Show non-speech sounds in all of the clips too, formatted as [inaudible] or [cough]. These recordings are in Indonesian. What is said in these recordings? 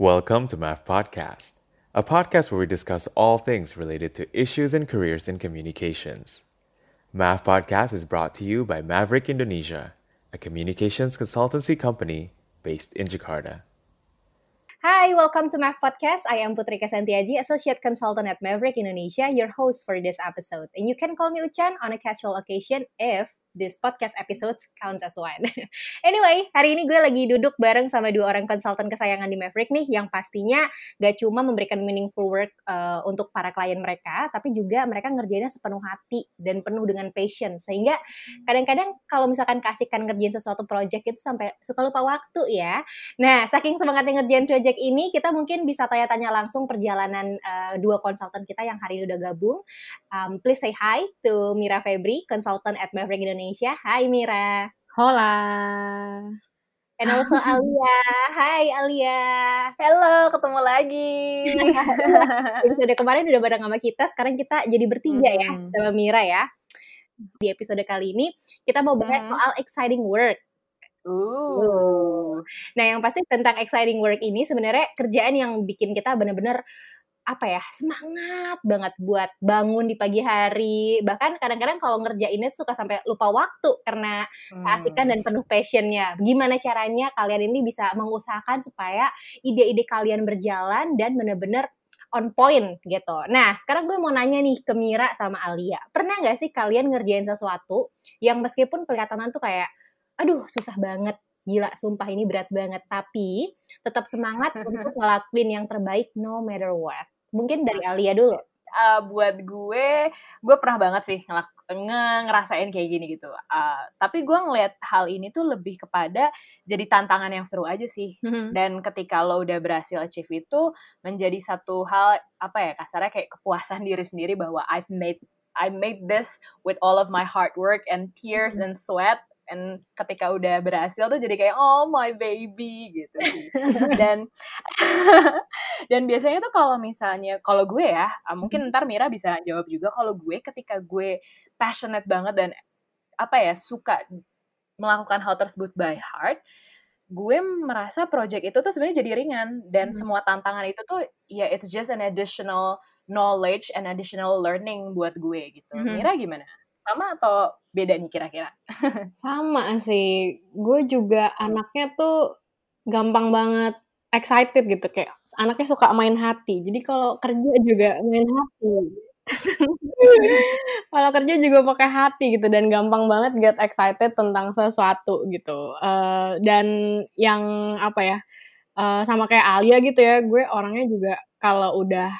Welcome to Math Podcast, a podcast where we discuss all things related to issues and careers in communications. Math Podcast is brought to you by Maverick Indonesia, a communications consultancy company based in Jakarta. Hi, welcome to Math Podcast. I am Putri Kasantiaji, Associate Consultant at Maverick Indonesia, your host for this episode. And you can call me Uchan on a casual occasion if this podcast episodes counts as one. [laughs] anyway, hari ini gue lagi duduk bareng sama dua orang konsultan kesayangan di Maverick nih, yang pastinya gak cuma memberikan meaningful work uh, untuk para klien mereka, tapi juga mereka ngerjainnya sepenuh hati dan penuh dengan passion. Sehingga kadang-kadang kalau misalkan kasihkan ngerjain sesuatu project itu sampai suka lupa waktu ya. Nah, saking semangatnya ngerjain project ini, kita mungkin bisa tanya-tanya langsung perjalanan uh, dua konsultan kita yang hari ini udah gabung. Um, please say hi to Mira Febri, consultant at Maverick Indonesia Indonesia. Hai Mira. Hola. And also [laughs] Alia. Hai Alia. Halo, ketemu lagi. [laughs] episode kemarin udah bareng sama kita, sekarang kita jadi bertiga ya, hmm. ya sama Mira ya. Di episode kali ini kita mau bahas hmm. soal exciting work. Uh. Nah, yang pasti tentang exciting work ini sebenarnya kerjaan yang bikin kita benar-benar apa ya semangat banget buat bangun di pagi hari bahkan kadang-kadang kalau ngerjainnya suka sampai lupa waktu karena keasikan hmm. dan penuh passionnya gimana caranya kalian ini bisa mengusahakan supaya ide-ide kalian berjalan dan bener-bener on point gitu. Nah, sekarang gue mau nanya nih ke Mira sama Alia. Pernah nggak sih kalian ngerjain sesuatu yang meskipun kelihatan tuh kayak, aduh susah banget, gila sumpah ini berat banget tapi tetap semangat [laughs] untuk ngelakuin yang terbaik no matter what Mungkin dari Alia dulu. Uh, buat gue, gue pernah banget sih ngelak nge ngerasain kayak gini gitu. Uh, tapi gue ngeliat hal ini tuh lebih kepada jadi tantangan yang seru aja sih. Mm-hmm. Dan ketika lo udah berhasil achieve itu menjadi satu hal apa ya kasarnya kayak kepuasan diri sendiri bahwa I've made I made this with all of my hard work and tears mm-hmm. and sweat and ketika udah berhasil tuh jadi kayak oh my baby gitu sih dan [laughs] dan biasanya tuh kalau misalnya kalau gue ya ah, mungkin hmm. ntar Mira bisa jawab juga kalau gue ketika gue passionate banget dan apa ya suka melakukan hal tersebut by heart gue merasa project itu tuh sebenarnya jadi ringan dan hmm. semua tantangan itu tuh ya it's just an additional knowledge and additional learning buat gue gitu. Hmm. Mira gimana? Sama atau beda nih kira-kira? [laughs] Sama sih. Gue juga anaknya tuh gampang banget excited gitu kayak anaknya suka main hati. Jadi kalau kerja juga main hati. [laughs] kalau kerja juga pakai hati gitu dan gampang banget get excited tentang sesuatu gitu. Uh, dan yang apa ya? Uh, sama kayak Alia gitu ya, gue orangnya juga kalau udah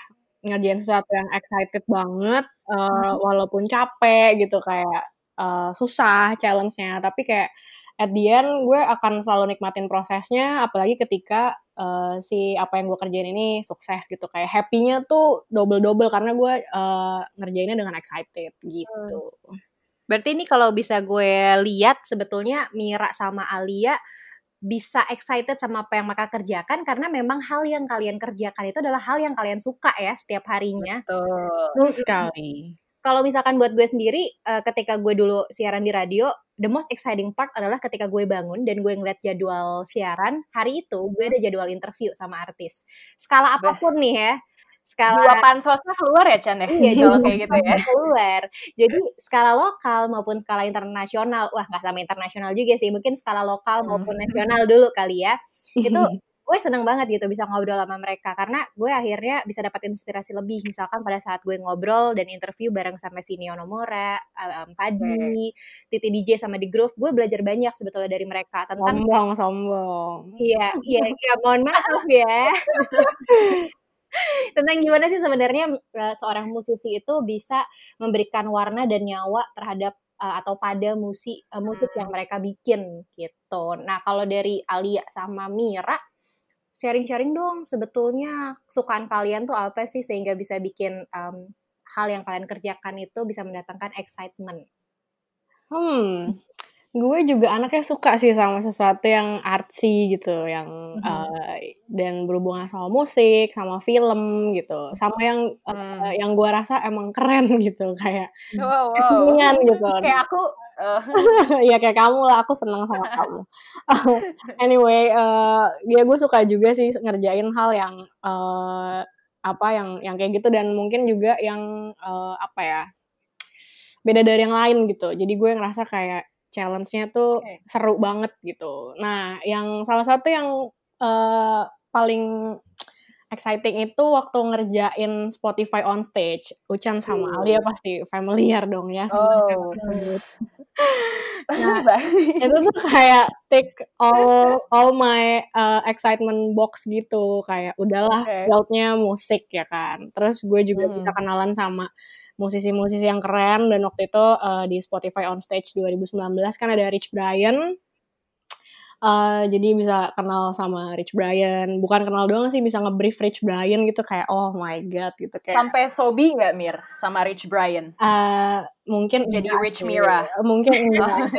ngerjain sesuatu yang excited banget, uh, walaupun capek gitu kayak uh, susah challenge-nya tapi kayak at the end gue akan selalu nikmatin prosesnya apalagi ketika uh, si apa yang gue kerjain ini sukses gitu kayak happy-nya tuh double-double karena gue uh, ngerjainnya dengan excited gitu. Hmm. Berarti ini kalau bisa gue lihat sebetulnya Mira sama Alia bisa excited sama apa yang mereka kerjakan karena memang hal yang kalian kerjakan itu adalah hal yang kalian suka ya setiap harinya. Betul. Sekali. Kalau misalkan buat gue sendiri uh, ketika gue dulu siaran di radio the most exciting part adalah ketika gue bangun dan gue ngeliat jadwal siaran hari itu gue ada jadwal interview sama artis. Skala apa pun nih ya skala dua pansosnya keluar ya Chan ya iya kalau [laughs] kayak gitu ya keluar jadi skala lokal maupun skala internasional wah nggak sama internasional juga sih mungkin skala lokal maupun nasional dulu kali ya itu [laughs] gue seneng banget gitu bisa ngobrol sama mereka karena gue akhirnya bisa dapat inspirasi lebih misalkan pada saat gue ngobrol dan interview bareng sama si Neo Nomora, um, Padi, okay. Titi DJ sama di Groove, gue belajar banyak sebetulnya dari mereka tentang sombong sombong. Iya, iya, iya mohon maaf ya. [laughs] [laughs] tentang gimana sih sebenarnya uh, seorang musisi itu bisa memberikan warna dan nyawa terhadap uh, atau pada musik uh, musik yang hmm. mereka bikin gitu. Nah, kalau dari Alia sama Mira sharing-sharing dong sebetulnya kesukaan kalian tuh apa sih sehingga bisa bikin um, hal yang kalian kerjakan itu bisa mendatangkan excitement. Hmm, gue juga anaknya suka sih sama sesuatu yang artsy gitu, yang mm -hmm. uh, dan berhubungan sama musik, sama film gitu, sama yang uh, yang gue rasa emang keren [laughs] gitu kayak wow, wow. gitu. [laughs] Kayak aku Oh. [laughs] ya kayak kamu lah, aku seneng sama kamu. anyway, uh, ya gue suka juga sih ngerjain hal yang uh, apa yang yang kayak gitu dan mungkin juga yang uh, apa ya beda dari yang lain gitu. Jadi gue ngerasa kayak challenge-nya tuh okay. seru banget gitu. Nah, yang salah satu yang uh, paling exciting itu waktu ngerjain Spotify on stage. Ucan sama uh. Alia pasti familiar dong ya sama oh. tersebut. Nah, [laughs] itu tuh kayak take all all my uh, excitement box gitu kayak udahlah okay. worldnya musik ya kan. Terus gue juga hmm. bisa kenalan sama musisi-musisi yang keren dan waktu itu uh, di Spotify on stage 2019 kan ada Rich Brian Uh, jadi bisa kenal sama Rich Brian. Bukan kenal doang sih, bisa ngebrief Rich Brian gitu kayak oh my god gitu kayak. Sampai sobi nggak Mir sama Rich Brian? Uh, mungkin jadi Rich Mira. Mungkin enggak. [laughs]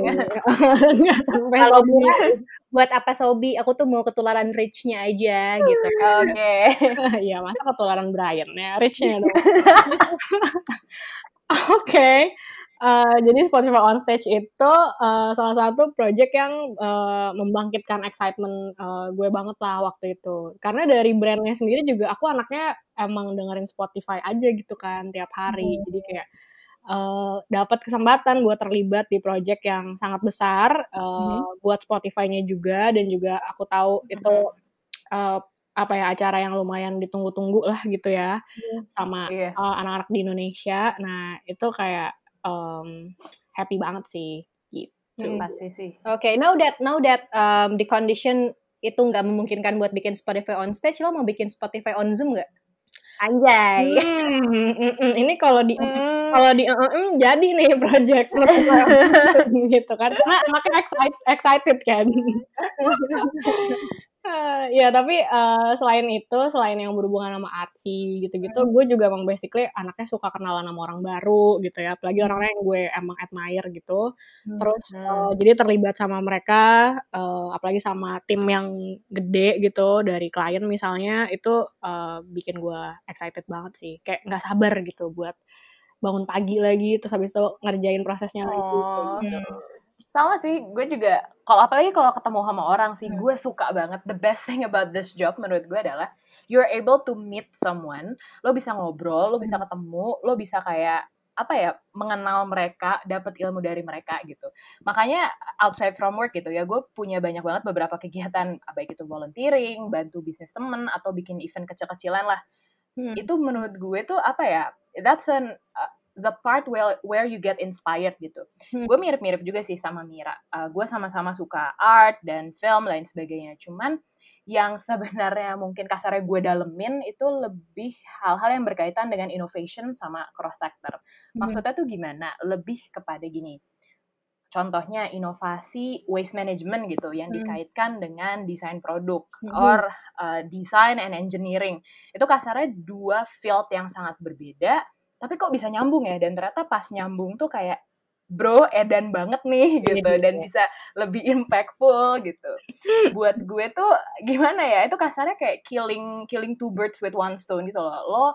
[laughs] enggak sampai Kalau buat apa sobi? Aku tuh mau ketularan Rich-nya aja gitu. [laughs] Oke. Okay. Iya, masa ketularan Brian ya, Rich-nya dong. Oke. okay. Uh, jadi Spotify on Stage itu uh, salah satu project yang uh, membangkitkan excitement uh, gue banget lah waktu itu. Karena dari brandnya sendiri juga aku anaknya emang dengerin Spotify aja gitu kan tiap hari. Hmm. Jadi kayak uh, dapat kesempatan buat terlibat di project yang sangat besar uh, hmm. buat Spotify-nya juga dan juga aku tahu hmm. itu uh, apa ya acara yang lumayan ditunggu-tunggu lah gitu ya yeah. sama yeah. uh, anak-anak di Indonesia. Nah itu kayak um, happy banget sih gitu. Hmm, pasti sih. Oke, okay, now that now that um, the condition itu nggak memungkinkan buat bikin Spotify on stage, lo mau bikin Spotify on Zoom nggak? Anjay. Hmm, mm, mm, ini kalau di mm. kalau di mm, mm, jadi nih project Spotify [laughs] gitu kan. Karena anaknya excited, excited kan. [laughs] Uh, ya tapi uh, selain itu selain yang berhubungan sama artsy gitu-gitu hmm. gue juga emang basically anaknya suka kenalan sama orang baru gitu ya apalagi orang-orang yang gue emang admire gitu hmm. terus uh, jadi terlibat sama mereka uh, apalagi sama tim yang gede gitu dari klien misalnya itu uh, bikin gue excited banget sih kayak nggak sabar gitu buat bangun pagi lagi terus habis itu ngerjain prosesnya oh. lagi gitu. Hmm sama sih gue juga kalau apalagi kalau ketemu sama orang sih gue suka banget the best thing about this job menurut gue adalah you're able to meet someone lo bisa ngobrol lo bisa hmm. ketemu lo bisa kayak apa ya mengenal mereka dapat ilmu dari mereka gitu makanya outside from work gitu ya gue punya banyak banget beberapa kegiatan baik itu volunteering bantu bisnis temen atau bikin event kecil-kecilan lah hmm. itu menurut gue tuh apa ya that's an uh, the part where where you get inspired gitu. Hmm. Gue mirip-mirip juga sih sama Mira. Uh, gue sama-sama suka art dan film lain sebagainya. Cuman yang sebenarnya mungkin kasarnya gue dalemin itu lebih hal-hal yang berkaitan dengan innovation sama cross sector. Hmm. Maksudnya tuh gimana? Lebih kepada gini. Contohnya inovasi waste management gitu yang hmm. dikaitkan dengan desain produk hmm. or uh, design and engineering. Itu kasarnya dua field yang sangat berbeda tapi kok bisa nyambung ya? Dan ternyata pas nyambung tuh kayak bro edan banget nih iya, gitu. dan bisa lebih impactful gitu. Buat gue tuh gimana ya? Itu kasarnya kayak killing killing two birds with one stone gitu loh. Lo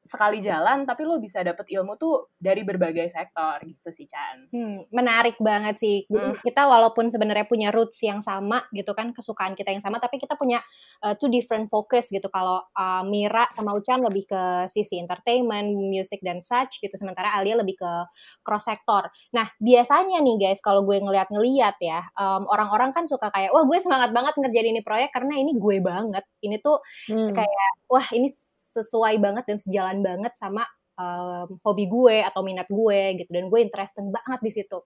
sekali jalan tapi lo bisa dapet ilmu tuh dari berbagai sektor gitu sih Chan. Hmm, menarik banget sih. hmm. kita walaupun sebenarnya punya roots yang sama gitu kan kesukaan kita yang sama tapi kita punya uh, two different focus gitu. Kalau uh, Mira sama Ucan lebih ke sisi entertainment, music dan such gitu sementara Alia lebih ke cross sektor. Nah, biasanya nih guys kalau gue ngeliat-ngeliat ya um, orang-orang kan suka kayak wah gue semangat banget ngerjain ini proyek karena ini gue banget. Ini tuh hmm. kayak wah ini sesuai banget dan sejalan banget sama um, hobi gue atau minat gue gitu dan gue interested banget di situ.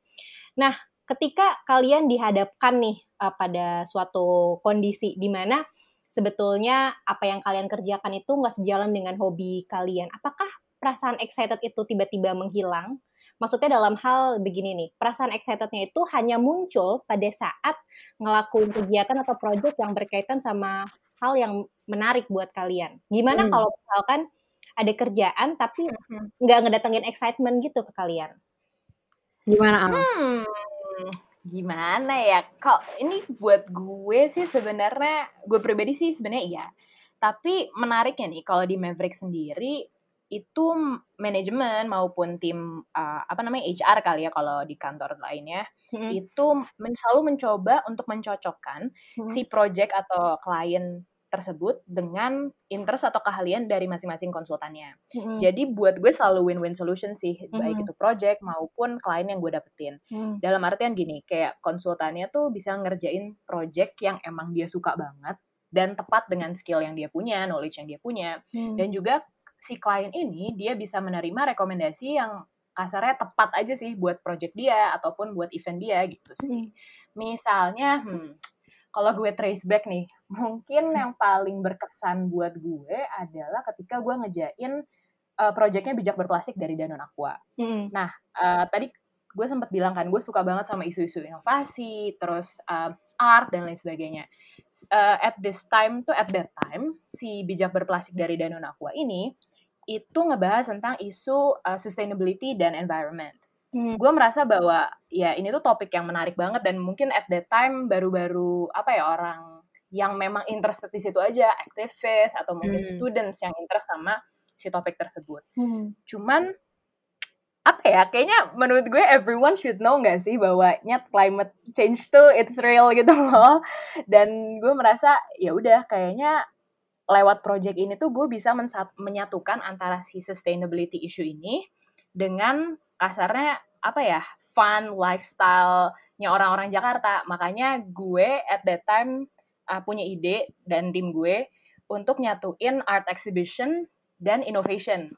Nah, ketika kalian dihadapkan nih uh, pada suatu kondisi di mana sebetulnya apa yang kalian kerjakan itu nggak sejalan dengan hobi kalian, apakah perasaan excited itu tiba-tiba menghilang? Maksudnya dalam hal begini nih, perasaan excitednya itu hanya muncul pada saat ngelakuin kegiatan atau project yang berkaitan sama hal yang menarik buat kalian. Gimana hmm. kalau misalkan ada kerjaan tapi [laughs] nggak ngedatengin excitement gitu ke kalian? Gimana Al? Hmm, gimana ya? Kok ini buat gue sih sebenarnya gue pribadi sih sebenarnya iya. Tapi menariknya nih kalau di Maverick sendiri itu manajemen maupun tim uh, apa namanya HR kali ya kalau di kantor lainnya hmm. itu men selalu mencoba untuk mencocokkan hmm. si project atau klien tersebut dengan interest atau keahlian dari masing-masing konsultannya. Mm-hmm. Jadi buat gue selalu win-win solution sih, mm-hmm. baik itu project maupun klien yang gue dapetin. Mm-hmm. Dalam artian gini, kayak konsultannya tuh bisa ngerjain project yang emang dia suka banget dan tepat dengan skill yang dia punya, knowledge yang dia punya, mm-hmm. dan juga si klien ini dia bisa menerima rekomendasi yang kasarnya tepat aja sih buat project dia ataupun buat event dia gitu sih. Mm-hmm. Misalnya, hmm, kalau gue trace back nih, mungkin yang paling berkesan buat gue adalah ketika gue ngejain uh, projectnya bijak berplastik dari Danone Aqua. Mm. Nah, uh, tadi gue sempat bilang kan, gue suka banget sama isu-isu inovasi, terus uh, art dan lain sebagainya. Uh, at this time tuh, at that time, si bijak berplastik dari Danone Aqua ini itu ngebahas tentang isu uh, sustainability dan environment. Hmm. Gue merasa bahwa ya ini tuh topik yang menarik banget dan mungkin at that time baru-baru apa ya orang yang memang interested di situ aja, aktivis atau mungkin hmm. students yang interest sama si topik tersebut. Hmm. Cuman apa ya kayaknya menurut gue everyone should know nggak sih bahwa nyet climate change tuh it's real gitu loh dan gue merasa ya udah kayaknya lewat project ini tuh gue bisa menyatukan antara si sustainability issue ini dengan kasarnya apa ya fun lifestyle-nya orang-orang Jakarta. Makanya gue at that time uh, punya ide dan tim gue untuk nyatuin art exhibition dan innovation.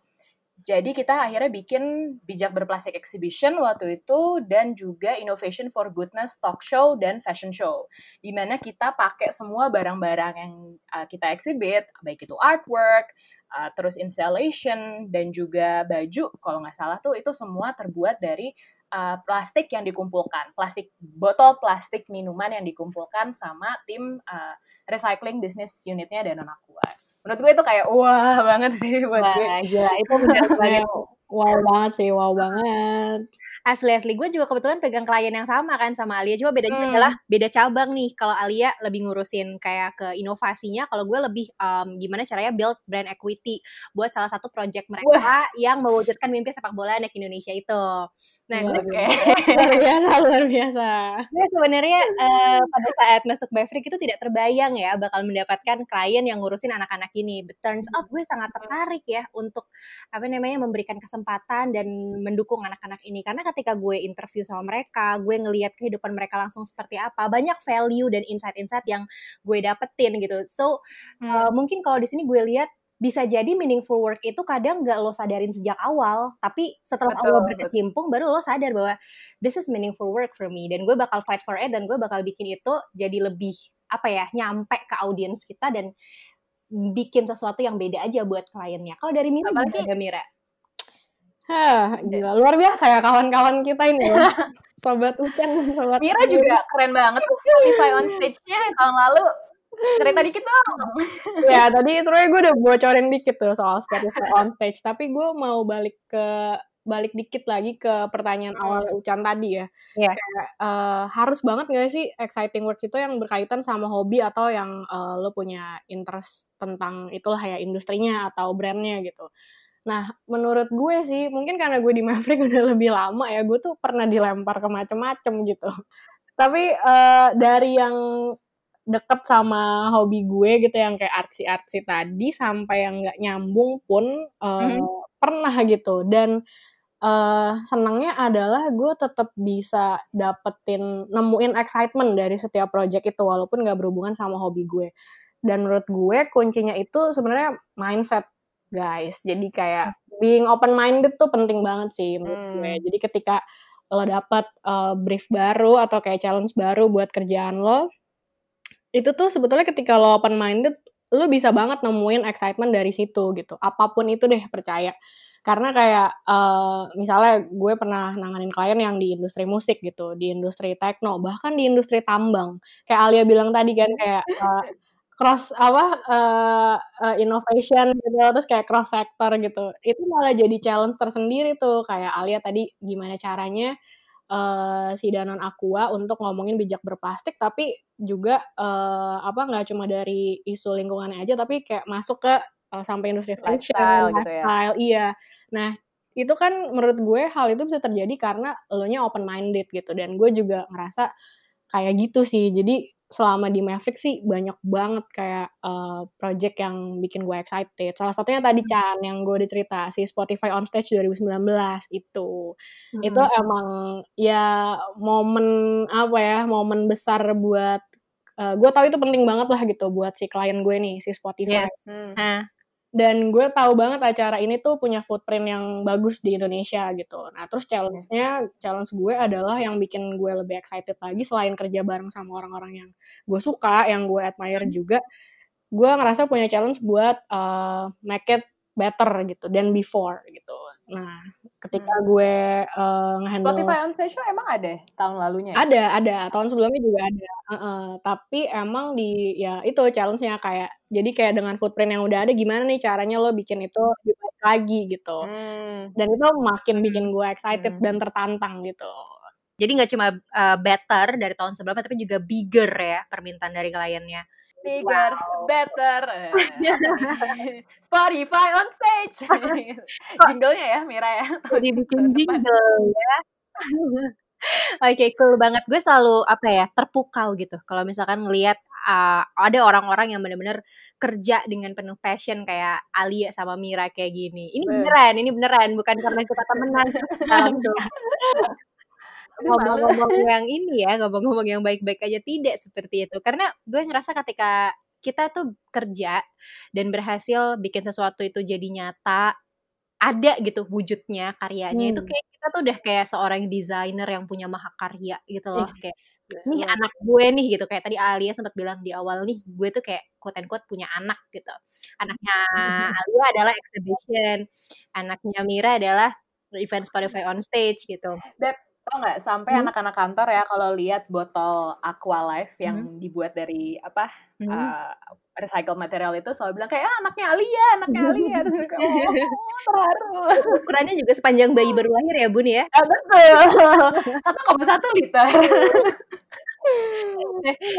Jadi kita akhirnya bikin bijak berplastik exhibition waktu itu dan juga innovation for goodness talk show dan fashion show. Di mana kita pakai semua barang-barang yang uh, kita exhibit, baik itu artwork, uh, terus installation dan juga baju kalau nggak salah tuh itu semua terbuat dari uh, plastik yang dikumpulkan, plastik botol plastik minuman yang dikumpulkan sama tim uh, recycling business unitnya Danone Aqua. Menurut gue itu kayak wah banget sih buat wah, gue. Gila, itu benar banget. [laughs] wow banget sih, wow banget asli asli gue juga kebetulan pegang klien yang sama kan sama Alia. Cuma bedanya hmm. adalah beda cabang nih. Kalau Alia lebih ngurusin kayak ke inovasinya kalau gue lebih um, gimana caranya build brand equity buat salah satu project mereka Wah. yang mewujudkan mimpi sepak bola anak Indonesia itu. Nah gue [laughs] luar biasa luar biasa. Gue sebenarnya uh, pada saat masuk Beverly itu tidak terbayang ya bakal mendapatkan klien yang ngurusin anak-anak ini. But turns out gue sangat tertarik ya untuk apa namanya memberikan kesempatan dan mendukung anak-anak ini. Karena ketika gue interview sama mereka, gue ngelihat kehidupan mereka langsung seperti apa, banyak value dan insight-insight yang gue dapetin gitu. So hmm. uh, mungkin kalau di sini gue lihat bisa jadi meaningful work itu kadang gak lo sadarin sejak awal, tapi setelah betul, awal berkecimpung baru lo sadar bahwa this is meaningful work for me dan gue bakal fight for it dan gue bakal bikin itu jadi lebih apa ya nyampe ke audiens kita dan bikin sesuatu yang beda aja buat kliennya. Kalau dari Mira Apalagi, ada Mira? Hah, gila. Luar biasa ya kawan-kawan kita ini ya. [laughs] Sobat Ucan Sobat Mira juga keren banget tuh Spotify on stage-nya tahun lalu. Cerita [laughs] dikit dong. ya, tadi sebenarnya gue udah bocorin dikit tuh soal Spotify on stage. Tapi gue mau balik ke balik dikit lagi ke pertanyaan hmm. awal Ucan tadi ya. Yeah. Kayak uh, harus banget gak sih exciting words itu yang berkaitan sama hobi atau yang uh, lo punya interest tentang itulah ya industrinya atau brandnya gitu. Nah, menurut gue sih, mungkin karena gue di Maverick [laughs] udah lebih lama ya, gue tuh pernah dilempar ke macem-macem gitu. Tapi uh, dari yang deket sama hobi gue gitu, yang kayak artsy-artsy tadi, sampai yang nggak nyambung pun uh, mm-hmm. pernah gitu. Dan uh, senangnya adalah gue tetap bisa dapetin, nemuin excitement dari setiap project itu, walaupun nggak berhubungan sama hobi gue. Dan menurut gue kuncinya itu sebenarnya mindset guys. Jadi kayak being open minded tuh penting banget sih menurut hmm. gue. Jadi ketika lo dapat uh, brief baru atau kayak challenge baru buat kerjaan lo, itu tuh sebetulnya ketika lo open minded, lo bisa banget nemuin excitement dari situ gitu. Apa pun itu deh percaya. Karena kayak uh, misalnya gue pernah nanganin klien yang di industri musik gitu, di industri techno, bahkan di industri tambang. Kayak Alia bilang tadi kan kayak uh, [laughs] cross apa uh, uh, innovation gitu terus kayak cross sector gitu itu malah jadi challenge tersendiri tuh kayak Alia tadi gimana caranya uh, si Danon Aqua untuk ngomongin bijak berplastik tapi juga uh, apa nggak cuma dari isu lingkungannya aja tapi kayak masuk ke uh, sampai industri fashion, lifestyle, gitu ya. iya. Nah, itu kan menurut gue hal itu bisa terjadi karena lo nya open minded gitu dan gue juga ngerasa kayak gitu sih. Jadi selama di Maverick sih banyak banget kayak uh, project yang bikin gue excited. Salah satunya tadi hmm. Chan yang gue udah cerita si Spotify on Stage 2019 itu. Hmm. Itu emang ya momen apa ya, momen besar buat uh, gue tahu itu penting banget lah gitu buat si klien gue nih si Spotify. Yes. Hmm dan gue tahu banget acara ini tuh punya footprint yang bagus di Indonesia gitu. Nah terus challenge-nya, challenge gue adalah yang bikin gue lebih excited lagi selain kerja bareng sama orang-orang yang gue suka, yang gue admire hmm. juga, gue ngerasa punya challenge buat uh, make it better gitu than before gitu. Nah, ketika hmm. gue uh, ngehandle Spotify on Stage Show emang ada tahun lalunya? Ya? Ada, ada. Tahun sebelumnya juga ada. Uh, uh, tapi emang di ya itu challenge-nya kayak jadi kayak dengan footprint yang udah ada gimana nih caranya lo bikin itu lebih baik lagi gitu. Hmm. Dan itu makin bikin gue excited hmm. dan tertantang gitu. Jadi nggak cuma uh, better dari tahun sebelumnya tapi juga bigger ya permintaan dari kliennya bigger, wow. better. [laughs] Spotify on stage. [laughs] Jinglenya ya, Mira ya. Dibikin jingle ya. [laughs] Oke, okay, cool banget. Gue selalu apa ya terpukau gitu. Kalau misalkan ngelihat uh, ada orang-orang yang benar-benar kerja dengan penuh passion kayak Alia sama Mira kayak gini. Ini beneran, ini beneran, bukan karena kita temenan langsung ngomong-ngomong yang ini ya, ngomong-ngomong yang baik-baik aja tidak seperti itu. Karena gue ngerasa ketika kita tuh kerja dan berhasil bikin sesuatu itu jadi nyata, ada gitu wujudnya karyanya hmm. itu kayak kita tuh udah kayak seorang desainer yang punya mahakarya gitu loh yes. kayak nih anak gue nih gitu kayak tadi Alia sempat bilang di awal nih gue tuh kayak quote and quote punya anak gitu anaknya [laughs] Alia adalah exhibition anaknya Mira adalah event Spotify on stage gitu Beb, tau nggak sampai hmm. anak-anak kantor ya kalau lihat botol Aqua Life yang hmm. dibuat dari apa hmm. uh, recycle material itu selalu bilang kayak ah, anaknya Alia, anaknya Alia terus oh, terharu. Ukurannya juga sepanjang bayi baru lahir ya Bun ya? Ah, betul. [laughs] Satu koma satu liter.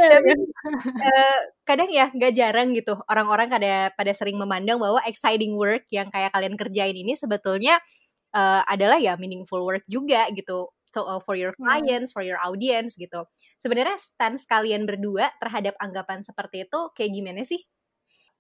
tapi uh, kadang ya nggak jarang gitu orang-orang pada pada sering memandang bahwa exciting work yang kayak kalian kerjain ini sebetulnya uh, adalah ya meaningful work juga gitu so uh, for your hmm. clients, for your audience gitu. Sebenarnya stance kalian berdua terhadap anggapan seperti itu kayak gimana sih?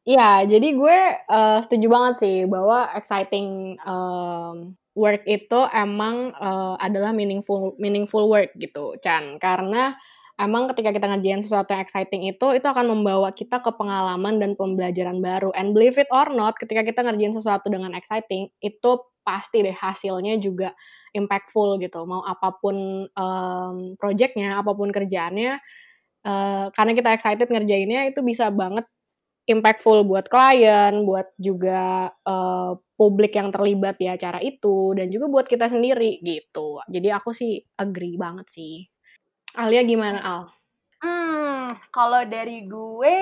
Iya, jadi gue uh, setuju banget sih bahwa exciting um, work itu emang uh, adalah meaningful meaningful work gitu, Chan. Karena emang ketika kita ngerjain sesuatu yang exciting itu, itu akan membawa kita ke pengalaman dan pembelajaran baru. And believe it or not, ketika kita ngerjain sesuatu dengan exciting, itu pasti deh hasilnya juga impactful gitu. Mau apa pun um, projectnya, apa pun kerjaannya, uh, karena kita excited ngerjainnya itu bisa banget impactful buat klien, buat juga uh, publik yang terlibat di acara itu, dan juga buat kita sendiri gitu. Jadi aku sih agree banget sih. Alia gimana Al? Hmm, kalau dari gue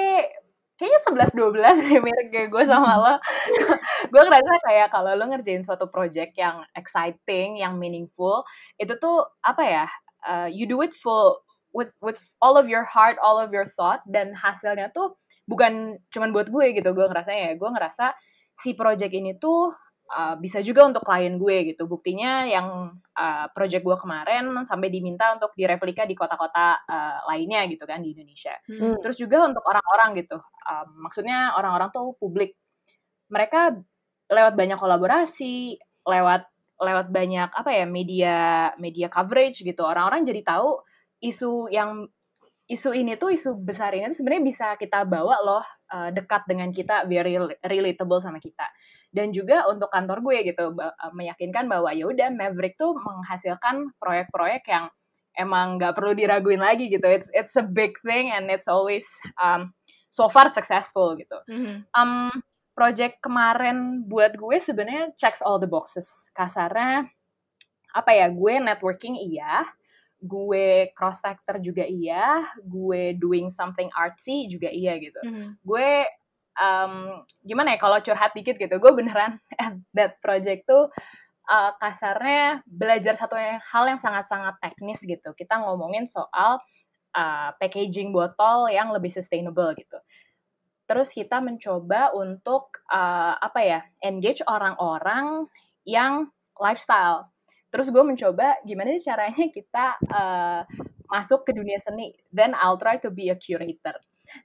kayaknya sebelas dua belas mirip kayak gue sama lo. [laughs] gue ngerasa kayak kalau lo ngerjain suatu project yang exciting, yang meaningful, itu tuh apa ya? Uh, you do it full with with all of your heart, all of your thought dan hasilnya tuh bukan cuman buat gue gitu. Gue ngerasa ya, gue ngerasa si project ini tuh uh, bisa juga untuk klien gue gitu. Buktinya yang uh, project gue kemarin sampai diminta untuk direplika di kota-kota uh, lainnya gitu kan di Indonesia. Hmm. Terus juga untuk orang-orang gitu. Uh, maksudnya orang-orang tuh publik. Mereka lewat banyak kolaborasi, lewat lewat banyak apa ya media media coverage gitu. Orang-orang jadi tahu isu yang isu ini tuh isu besar ini tuh sebenarnya bisa kita bawa loh uh, dekat dengan kita very relatable sama kita dan juga untuk kantor gue gitu eh, meyakinkan bahwa ya udah Maverick tuh menghasilkan proyek-proyek yang emang nggak perlu diraguin lagi gitu it's it's a big thing and it's always um, so far successful gitu mm-hmm. um, project kemarin buat gue sebenarnya checks all the boxes kasarnya apa ya gue networking iya gue cross sector juga iya gue doing something artsy juga iya gitu mm-hmm. gue um, gimana ya kalau curhat dikit gitu gue beneran [laughs] that project tuh uh, kasarnya belajar satu hal yang sangat-sangat teknis gitu. Kita ngomongin soal uh, packaging botol yang lebih sustainable gitu. Terus kita mencoba untuk uh, apa ya engage orang-orang yang lifestyle. Terus gue mencoba gimana sih caranya kita uh, masuk ke dunia seni. Then I'll try to be a curator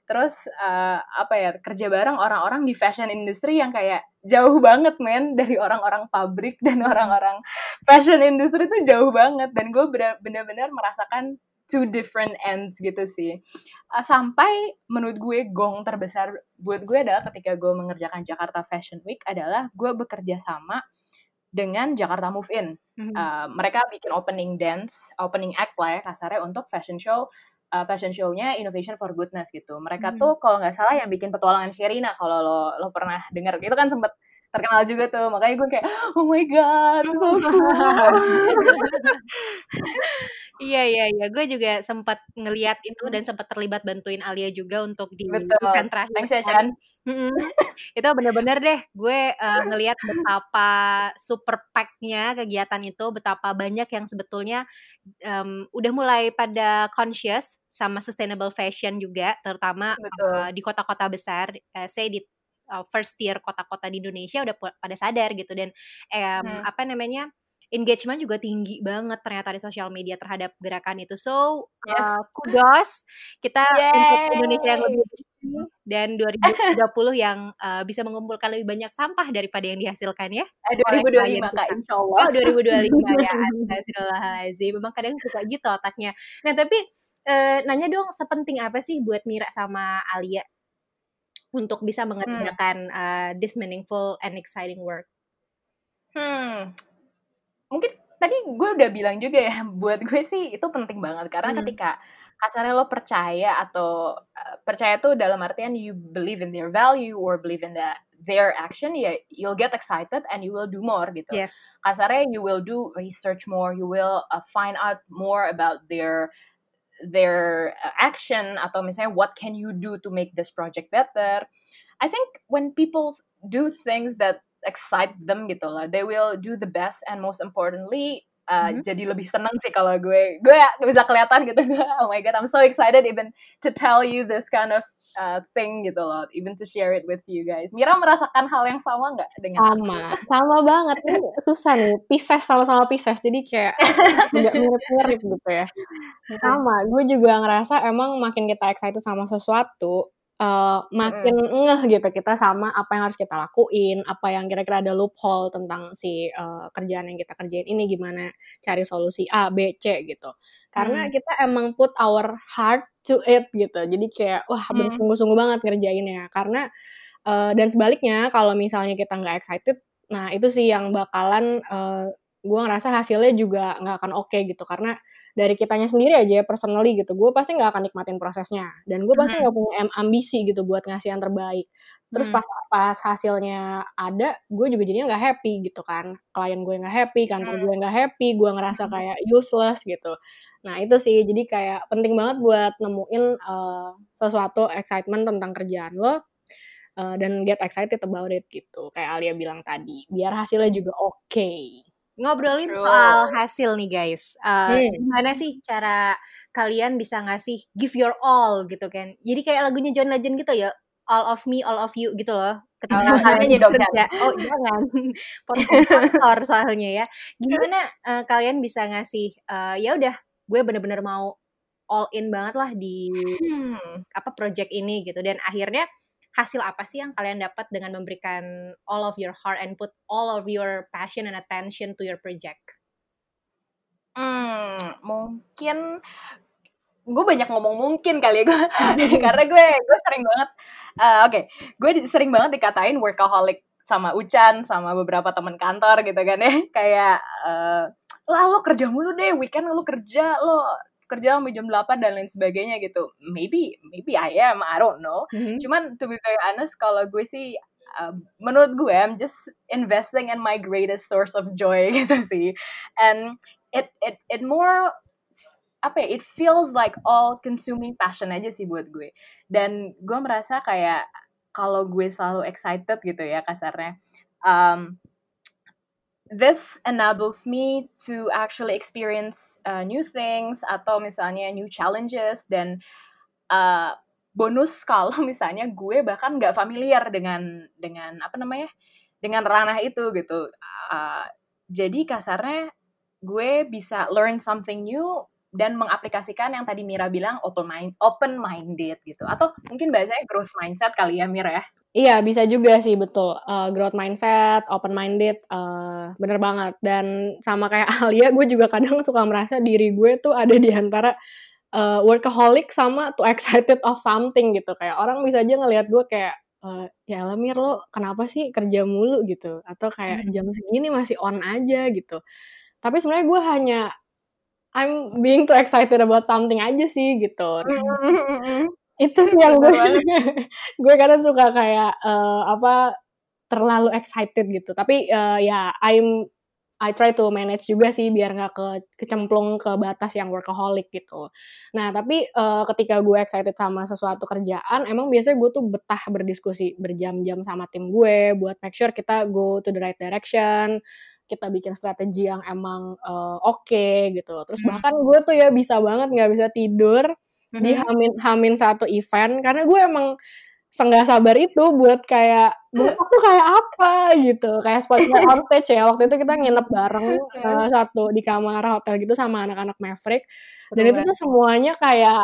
terus uh, apa ya kerja bareng orang-orang di fashion industry yang kayak jauh banget men dari orang-orang pabrik dan orang-orang fashion industry itu jauh banget dan gue benar-benar merasakan two different ends gitu sih. Uh, sampai menurut gue gong terbesar buat gue adalah ketika gue mengerjakan Jakarta Fashion Week adalah gue bekerja sama dengan Jakarta Move In. Mm-hmm. Uh, mereka bikin opening dance, opening act lah ya kasarnya untuk fashion show uh, fashion show-nya Innovation for Goodness gitu. Mereka mm-hmm. tuh kalau nggak salah yang bikin petualangan Sherina kalau lo lo pernah dengar itu kan sempet terkenal juga tuh. Makanya gue kayak oh my god so [laughs] cool. Iya iya iya, gue juga sempat ngeliat itu dan sempat terlibat bantuin Alia juga untuk di event terakhir. Thanks ya Chan. itu bener-bener deh, gue uh, ngeliat betapa super pack-nya kegiatan itu, betapa banyak yang sebetulnya um, udah mulai pada conscious sama sustainable fashion juga, terutama uh, di kota-kota besar, uh, saya di uh, first tier kota-kota di Indonesia udah pada sadar gitu dan um, hmm. apa namanya engagement juga tinggi banget ternyata di sosial media terhadap gerakan itu. So, yes. uh, kudos kita Yay. untuk Indonesia yang lebih dan 2020 yang uh, bisa mengumpulkan lebih banyak sampah daripada yang dihasilkan ya. Eh, 2025 Kak, insya Allah. Oh, 2025 ya. [laughs] Astagfirullahaladzim. Memang kadang suka gitu otaknya. Nah, tapi uh, nanya dong, sepenting apa sih buat Mira sama Alia untuk bisa hmm. mengerjakan hmm. uh, this meaningful and exciting work? Hmm, mungkin tadi gue udah bilang juga ya [laughs] buat gue sih itu penting banget karena hmm. ketika kasarnya lo percaya atau uh, percaya tuh dalam artian you believe in their value or believe in the their action ya you'll get excited and you will do more gitu yes. kasarnya you will do research more you will uh, find out more about their their uh, action atau misalnya what can you do to make this project better I think when people do things that excite them gitu loh. They will do the best and most importantly uh, mm-hmm. jadi lebih seneng sih kalau gue. Gue bisa kelihatan gitu. [laughs] Oh my god I'm so excited even to tell you this kind of uh, thing gitu loh. Even to share it with you guys. Mira merasakan hal yang sama nggak dengan sama aku? sama. Banget. Susah nih. Pisces sama-sama Pisces. Jadi kayak [laughs] nggak mirip-mirip gitu ya. Sama. Gue juga ngerasa emang makin kita excited sama sesuatu uh, makin mm. ngeh gitu kita sama apa yang harus kita lakuin, apa yang kira-kira ada loophole tentang si uh, kerjaan yang kita kerjain ini gimana cari solusi A, B, C gitu. Karena mm. kita emang put our heart to it gitu. Jadi kayak wah mm. sungguh-sungguh banget ngerjainnya. Karena uh, dan sebaliknya kalau misalnya kita nggak excited, nah itu sih yang bakalan uh, gue ngerasa hasilnya juga nggak akan oke okay gitu. Karena dari kitanya sendiri aja ya personally gitu gue pasti nggak akan nikmatin prosesnya. Dan gue pasti nggak punya ambisi gitu buat ngasih yang terbaik. Terus pas pas hasilnya ada gue juga jadinya nggak happy gitu kan. Klien gue nggak happy kantor gue nggak happy gue ngerasa kayak useless gitu. Nah itu sih. Jadi kayak penting banget buat nemuin uh, sesuatu excitement tentang kerjaan lo uh, dan get excited about it gitu. Kayak Alia bilang tadi biar hasilnya juga oke. okay ngobrolin True. soal hasil nih guys. Uh, hmm. Gimana sih cara kalian bisa ngasih give your all gitu kan? Jadi kayak lagunya John Legend gitu ya, all of me, all of you gitu loh. Ketika [laughs] oh, kalian kerja, oh jangan, [laughs] kantor soalnya ya. Gimana uh, kalian bisa ngasih? Uh, ya udah, gue bener-bener mau all in banget lah di hmm. apa project ini gitu. Dan akhirnya hasil apa sih yang kalian dapat dengan memberikan all of your heart and put all of your passion and attention to your project? Hmm, mungkin gue banyak ngomong mungkin kali ya gue [laughs] karena gue gue sering banget uh, oke okay, gue sering banget dikatain workaholic sama Ucan sama beberapa teman kantor gitu kan ya kayak uh, lah lo kerja mulu deh weekend lo kerja lo kerja sampai jam 8 dan lain sebagainya gitu. Maybe maybe I am, I don't know. Mm-hmm. Cuman to be very honest kalau gue sih uh, menurut gue I'm just investing in my greatest source of joy [laughs] gitu sih. And it it it more apa ya, it feels like all consuming passion aja sih buat gue. Dan gue merasa kayak kalau gue selalu excited gitu ya kasarnya. Um, this enables me to actually experience uh, new things atau misalnya new challenges dan uh, bonus kalau [laughs] misalnya gue bahkan nggak familiar dengan dengan apa namanya dengan ranah itu gitu. Uh, jadi kasarnya gue bisa learn something new dan mengaplikasikan yang tadi Mira bilang open mind open minded gitu. Atau mungkin bahasanya growth mindset kali ya Mira ya? Iya bisa juga sih betul. Uh, growth mindset open minded uh, bener banget. Dan sama kayak [laughs] Alia gue juga kadang suka merasa diri gue tuh ada di antara uh, workaholic sama too excited of something gitu. Kayak orang bisa aja ngelihat gue kayak uh, ya Lamir lo kenapa sih kerja mulu? gitu. Atau kayak jam segini masih on aja gitu. Tapi sebenarnya gue hanya I'm being too excited about something aja sih gitu. [laughs] itu yang gue [laughs] gue kadang suka kayak uh, apa terlalu excited gitu. Tapi uh, ya I'm I try to manage juga sih biar nggak ke kecemplung ke batas yang workaholic gitu. Nah tapi uh, ketika gue excited sama sesuatu kerjaan, emang biasanya gue tuh betah berdiskusi berjam-jam sama tim gue buat make sure kita go to the right direction, kita bikin strategi yang emang uh, oke okay, gitu. Terus hmm. bahkan gue tuh ya bisa banget nggak bisa tidur hmm. di hamin hamin satu event karena gue emang senggak sabar itu buat kayak buat tuh kayak apa? gitu. Kayak Spotify on stage ya. Waktu itu kita nginep bareng uh, satu di kamar hotel gitu sama anak-anak Maverick. Dan itu tuh semuanya kayak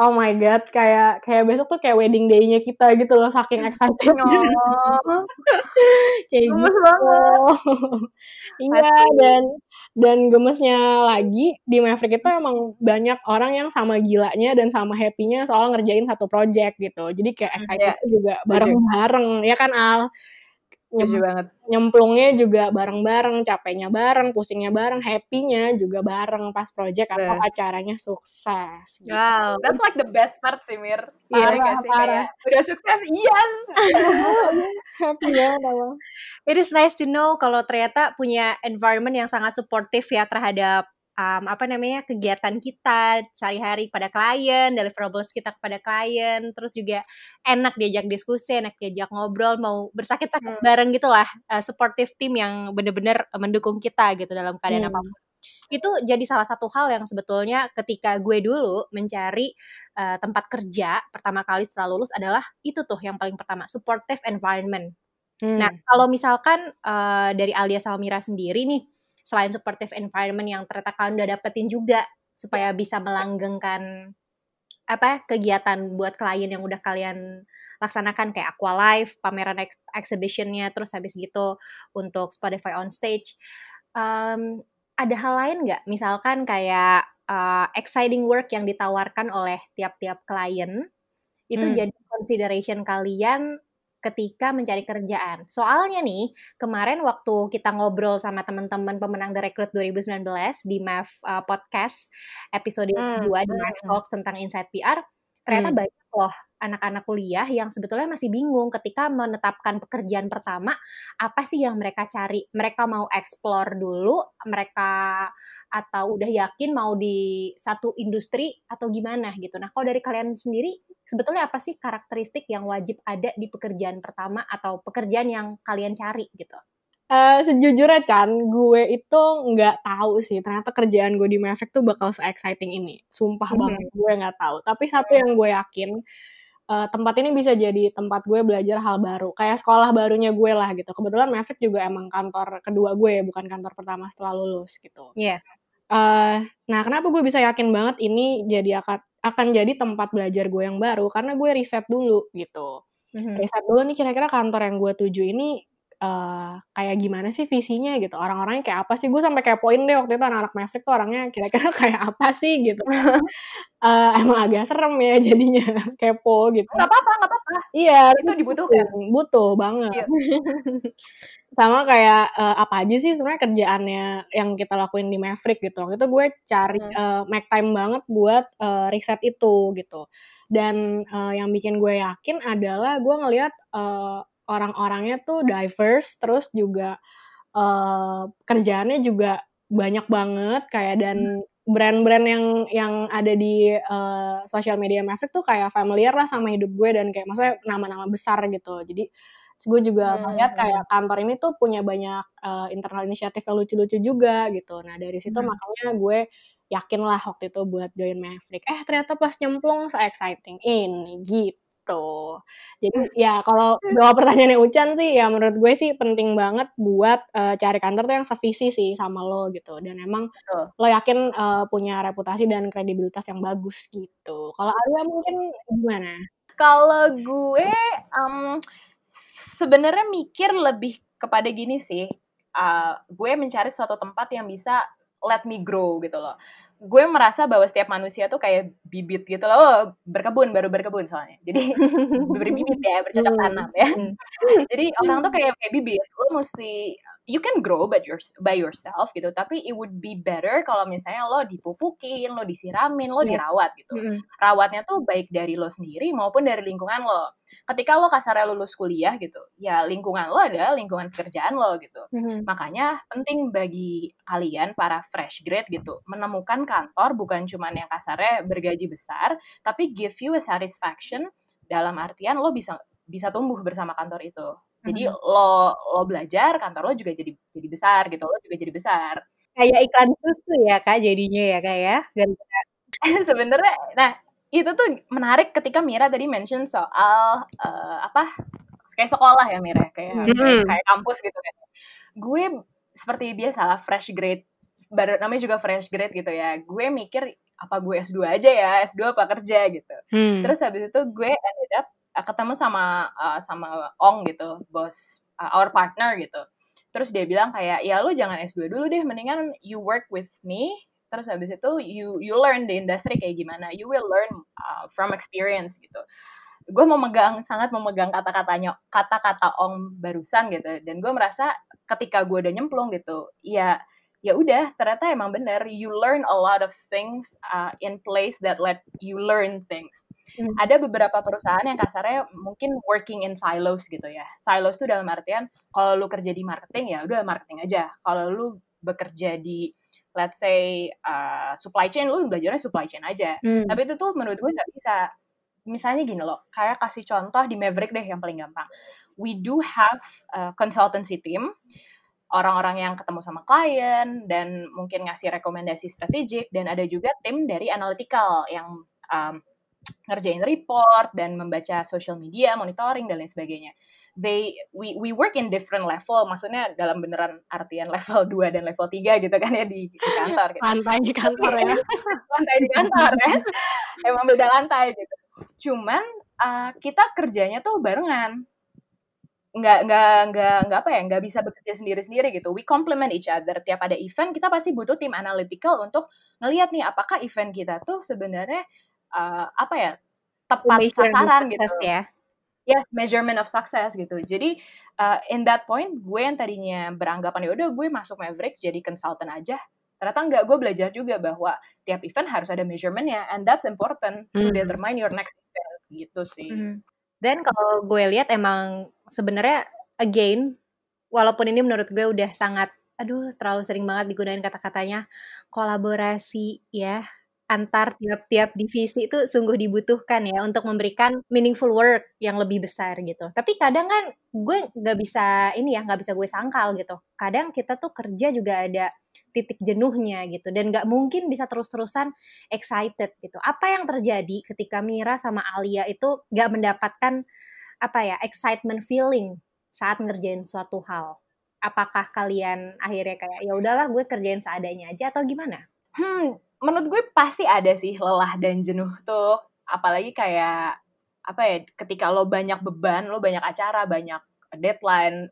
Oh my god, kayak kayak besok tuh kayak wedding day-nya kita gitu loh, saking [laughs] excited. Oh. [laughs] kayak Gemes gitu. [laughs] iya dan dan gemesnya lagi di Maverick itu emang banyak orang yang sama gilanya dan sama happy-nya soal ngerjain satu project gitu. Jadi kayak hmm, excited yeah. juga bareng-bareng, ya kan Al? Nyem banget. nyemplungnya juga bareng-bareng, capeknya bareng, pusingnya bareng, happy-nya juga bareng pas project atau acaranya sukses. Gitu. Wow, that's like the best part sih Mir. Iya, yeah, sih parah. Kayak, udah sukses, yes. [laughs] happy ya, It is nice to know kalau ternyata punya environment yang sangat supportive ya terhadap um, apa namanya kegiatan kita sehari-hari pada klien, deliverables kita kepada klien, terus juga enak diajak diskusi, enak diajak ngobrol, mau bersakit-sakit hmm. bareng gitulah, uh, supportive team yang benar-benar mendukung kita gitu dalam keadaan hmm. apa pun. Itu jadi salah satu hal yang sebetulnya ketika gue dulu mencari uh, tempat kerja pertama kali setelah lulus adalah itu tuh yang paling pertama, supportive environment. Hmm. Nah, kalau misalkan uh, dari Alia sama Mira sendiri nih, selain supportive environment yang ternyata kalian udah dapetin juga supaya bisa melanggengkan apa kegiatan buat klien yang udah kalian laksanakan kayak Aqua Live, pameran ex exhibitionnya, terus habis gitu untuk Spotify on stage. Um, ada hal lain nggak? Misalkan kayak uh, exciting work yang ditawarkan oleh tiap-tiap klien itu hmm. jadi consideration kalian ketika mencari kerjaan. Soalnya nih, kemarin waktu kita ngobrol sama teman-teman pemenang The Recruit 2019 di MAV uh, Podcast episode hmm. 2 di MAV hmm. Talks tentang Inside PR, ternyata hmm. banyak loh anak-anak kuliah yang sebetulnya masih bingung ketika menetapkan pekerjaan pertama, apa sih yang mereka cari? Mereka mau explore dulu, mereka atau udah yakin mau di satu industri atau gimana gitu. Nah, kalau dari kalian sendiri sebetulnya apa sih karakteristik yang wajib ada di pekerjaan pertama atau pekerjaan yang kalian cari gitu? Uh, sejujurnya Chan, gue itu nggak tahu sih ternyata kerjaan gue di Maverick tuh bakal se-exciting ini. Sumpah mm -hmm. banget gue nggak tahu. Tapi satu yang gue yakin uh, tempat ini bisa jadi tempat gue belajar hal baru. Kayak sekolah barunya gue lah gitu. Kebetulan Maverick juga emang kantor kedua gue, bukan kantor pertama setelah lulus gitu. Iya. Yeah. Uh, nah, kenapa gue bisa yakin banget ini jadi akan akan jadi tempat belajar gue yang baru karena gue riset dulu gitu. Mm-hmm. Riset dulu nih kira-kira kantor yang gue tuju ini uh, kayak gimana sih visinya gitu. Orang-orangnya kayak apa sih? Gue sampai kayak poin deh waktu itu anak-anak Maverick tuh orangnya kira-kira [laughs] kayak apa sih gitu. uh, [laughs] emang agak serem ya jadinya [laughs] kepo gitu. Gak apa-apa, gak apa-apa. Iya, itu dibutuhkan. Butuh banget. Iya. Sama kayak uh, apa aja sih sebenarnya kerjaannya yang kita lakuin di Maverick gitu. Waktu itu gue cari hmm. uh, make time banget buat uh, riset itu gitu. Dan uh, yang bikin gue yakin adalah gue ngelihat uh, orang-orangnya tuh diverse terus juga uh, kerjaannya juga banyak banget kayak dan hmm brand-brand yang yang ada di uh, sosial media Maverick tuh kayak familiar lah sama hidup gue dan kayak maksudnya nama-nama besar gitu. Jadi gue juga hmm. melihat kayak kantor ini tuh punya banyak uh, internal inisiatif yang lucu-lucu juga gitu. Nah dari situ hmm. makanya gue yakin lah waktu itu buat join Maverick. Eh ternyata pas nyemplung se-exciting ini gitu. Jadi hmm. ya kalau jawab pertanyaannya Ucan sih ya menurut gue sih penting banget buat uh, cari kantor tuh yang sevisi sih sama lo gitu. Dan emang Betul. lo yakin uh, punya reputasi dan kredibilitas yang bagus gitu. Kalau Arya mungkin gimana? Kalau gue um, sebenarnya mikir lebih kepada gini sih. Uh, gue mencari suatu tempat yang bisa let me grow gitu loh gue merasa bahwa setiap manusia tuh kayak bibit gitu loh oh, berkebun baru berkebun soalnya jadi berbibit [laughs] ya bercocok tanam ya hmm. jadi orang tuh kayak kayak bibit lo mesti you can grow by, your, by yourself gitu. Tapi it would be better kalau misalnya lo dipupukin lo disiramin lo dirawat gitu. Mm -hmm. rawatnya tuh baik dari lo sendiri maupun dari lingkungan lo. Ketika lo kasarnya lulus kuliah gitu ya lingkungan lo adalah lingkungan pekerjaan lo gitu. Mm -hmm. makanya penting bagi kalian para fresh grade gitu menemukan kantor bukan cuma yang kasarnya bergaji besar tapi give you a satisfaction dalam artian lo bisa bisa tumbuh bersama kantor itu jadi hmm. lo lo belajar, kantor lo juga jadi jadi besar gitu, lo juga jadi besar. Kayak iklan susu ya kak jadinya ya kak ya. [laughs] Sebenarnya, nah itu tuh menarik ketika Mira tadi mention soal uh, apa kayak sekolah ya Mira kayak hmm. kayak, kayak kampus gitu kan. Gue seperti biasa lah fresh grade baru namanya juga fresh grade gitu ya. Gue mikir apa gue S2 aja ya, S2 apa kerja gitu. Hmm. Terus habis itu gue ended up uh, ketemu sama uh, sama Ong gitu, bos uh, our partner gitu. Terus dia bilang kayak ya lu jangan S2 dulu deh, mendingan you work with me. Terus habis itu you you learn the industry kayak gimana. You will learn uh, from experience gitu. Gue memegang sangat memegang kata-katanya kata-kata Ong barusan gitu. Dan gue merasa ketika gue udah nyemplung gitu, ya ya udah ternyata emang bener you learn a lot of things uh, in place that let you learn things Hmm. Ada beberapa perusahaan yang kasarnya mungkin working in silos gitu ya. Silos itu dalam artian kalau lu kerja di marketing ya udah marketing aja. Kalau lu bekerja di let's say uh, supply chain lu belajarnya supply chain aja. Hmm. Tapi itu tuh menurut gue nggak bisa. Misalnya gini loh, kayak kasih contoh di Maverick deh yang paling gampang. We do have a consultancy team orang-orang yang ketemu sama klien dan mungkin ngasih rekomendasi strategik dan ada juga tim dari analytical yang um, ngerjain report dan membaca social media, monitoring dan lain sebagainya. They we we work in different level, maksudnya dalam beneran artian level [laughs] 2 dan level 3 gitu kan ya di, di kantor gitu. Lantai di kantor ya. [laughs] lantai di kantor ya. Emang beda lantai gitu. Cuman uh, kita kerjanya tuh barengan. Nggak nggak nggak nggak apa ya, nggak bisa bekerja sendiri-sendiri gitu. We complement each other. Tiap ada event kita pasti butuh tim analytical untuk ngelihat nih apakah event kita tuh sebenarnya uh, apa ya tepat sasaran gitu ya yes measurement of success gitu jadi uh, in that point gue yang tadinya beranggapan ya udah gue masuk Maverick jadi consultant aja ternyata enggak gue belajar juga bahwa tiap event harus ada measurementnya and that's important mm. to hmm. determine your next event gitu sih mm. dan kalau gue lihat emang sebenarnya again walaupun ini menurut gue udah sangat aduh terlalu sering banget digunakan kata-katanya kolaborasi ya antar tiap-tiap divisi itu sungguh dibutuhkan ya untuk memberikan meaningful work yang lebih besar gitu. Tapi kadang kan gue nggak bisa ini ya nggak bisa gue sangkal gitu. Kadang kita tuh kerja juga ada titik jenuhnya gitu dan nggak mungkin bisa terus-terusan excited gitu. Apa yang terjadi ketika Mira sama Alia itu nggak mendapatkan apa ya excitement feeling saat ngerjain suatu hal? Apakah kalian akhirnya kayak ya udahlah gue kerjain seadanya aja atau gimana? Hmm, menurut gue pasti ada sih lelah dan jenuh tuh. Apalagi kayak apa ya ketika lo banyak beban lo banyak acara banyak deadline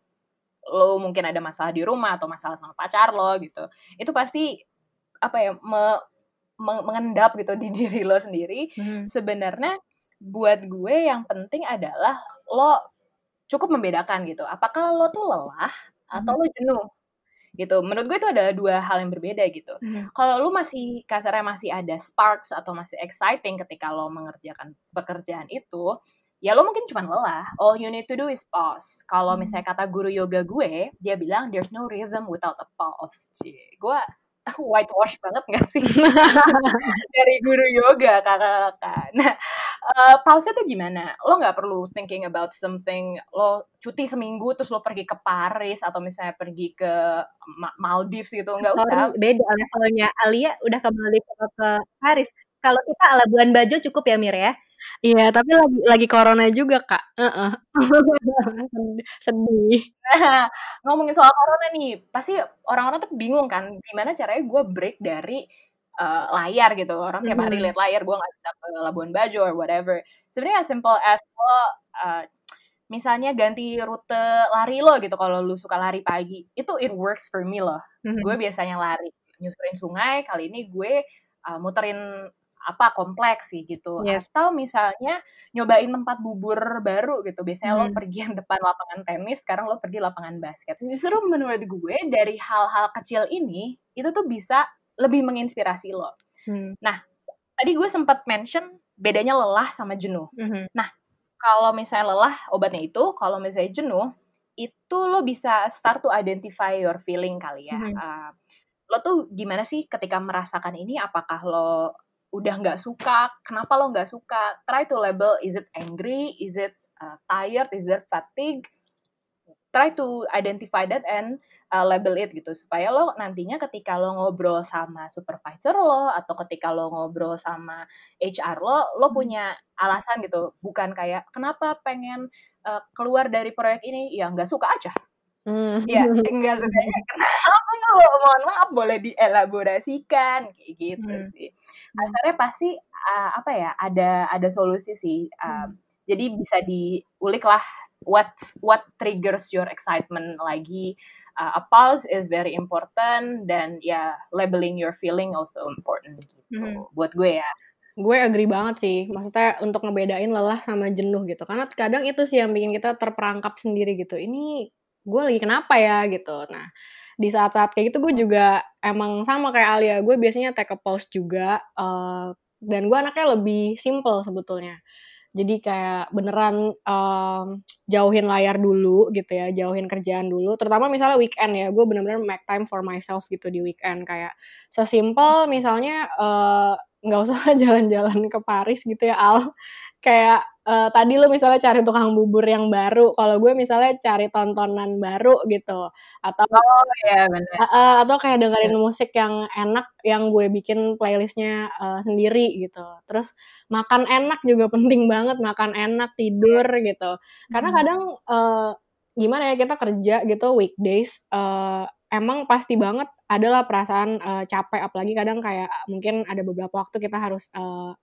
lo mungkin ada masalah di rumah atau masalah sama pacar lo gitu. Itu pasti apa ya me, me, mengendap gitu di [laughs] diri lo sendiri. Hmm. sebenarnya buat gue yang penting adalah lo cukup membedakan gitu. Apakah lo tuh lelah atau hmm. lo jenuh gitu. Menurut gue itu ada dua hal yang berbeda gitu. Hmm. Kalau lu masih kasarnya masih ada sparks atau masih exciting ketika lo mengerjakan pekerjaan itu, ya lo mungkin cuma lelah. All you need to do is pause. Kalau hmm. misalnya kata guru yoga gue, dia bilang there's no rhythm without a pause. Cie. Gue whitewash banget gak sih [laughs] dari guru yoga kakak-kakak. Nah, uh, pause tuh gimana? Lo nggak perlu thinking about something. Lo cuti seminggu terus lo pergi ke Paris atau misalnya pergi ke Ma Maldives gitu, nggak usah. Beda levelnya. Alia udah ke Maldives atau ke Paris. Kalau kita Labuan Bajo cukup ya Mir ya. Iya, tapi lagi lagi corona juga, Kak. Heeh. [laughs] Sedih. Nah, [laughs] ngomongin soal corona nih, pasti orang-orang tuh bingung kan, gimana caranya gue break dari uh, layar gitu. Orang tiap hari lihat layar, gue nggak bisa ke Labuan Bajo or whatever. Sebenarnya as simple as lo uh, misalnya ganti rute lari lo gitu kalau lu suka lari pagi. Itu it works for me loh. Mm-hmm. Gue biasanya lari nyusurin sungai, kali ini gue uh, muterin apa kompleks sih gitu yes. atau misalnya nyobain tempat bubur baru gitu biasanya hmm. lo pergi yang depan lapangan tenis sekarang lo pergi lapangan basket justru menurut gue dari hal-hal kecil ini itu tuh bisa lebih menginspirasi lo hmm. nah tadi gue sempat mention bedanya lelah sama jenuh hmm. nah kalau misalnya lelah obatnya itu kalau misalnya jenuh itu lo bisa start to identify your feeling kali ya hmm. uh, lo tuh gimana sih ketika merasakan ini apakah lo udah nggak suka, kenapa lo nggak suka? Try to label, is it angry, is it uh, tired, is it fatigue? Try to identify that and uh, label it gitu supaya lo nantinya ketika lo ngobrol sama supervisor lo atau ketika lo ngobrol sama HR lo, lo hmm. punya alasan gitu, bukan kayak kenapa pengen uh, keluar dari proyek ini, ya nggak suka aja. Hmm. Ya, enggak sukanya [laughs] kenapa lo mohon maaf boleh dielaborasikan kayak gitu hmm. sih. Asalnya pasti uh, apa ya ada ada solusi sih. Uh, hmm. Jadi bisa diulik lah what what triggers your excitement lagi. Uh, a pause is very important dan ya labeling your feeling also important gitu hmm. buat gue ya. Gue agree banget sih, maksudnya untuk ngebedain lelah sama jenuh gitu. Karena kadang itu sih yang bikin kita terperangkap sendiri gitu. Ini gue lagi kenapa ya gitu. Nah, di saat-saat kayak gitu gue juga emang sama kayak Alia, gue biasanya take a pause juga, uh, dan gue anaknya lebih simple sebetulnya. Jadi kayak beneran um, jauhin layar dulu gitu ya, jauhin kerjaan dulu. Terutama misalnya weekend ya, gue bener-bener make time for myself gitu di weekend. Kayak sesimpel misalnya uh, nggak usah [laughs] jalan-jalan ke Paris gitu ya Al kayak uh, tadi lu misalnya cari tukang bubur yang baru kalau gue misalnya cari tontonan baru gitu atau oh ya benar uh, atau kayak dengerin yeah. musik yang enak yang gue bikin playlistnya uh, sendiri gitu terus makan enak juga [laughs] penting banget makan enak tidur gitu karena hmm. kadang uh, gimana ya kita kerja gitu weekdays uh, emang pasti banget adalah perasaan uh, capek apalagi kadang kayak mungkin ada beberapa waktu kita harus uh,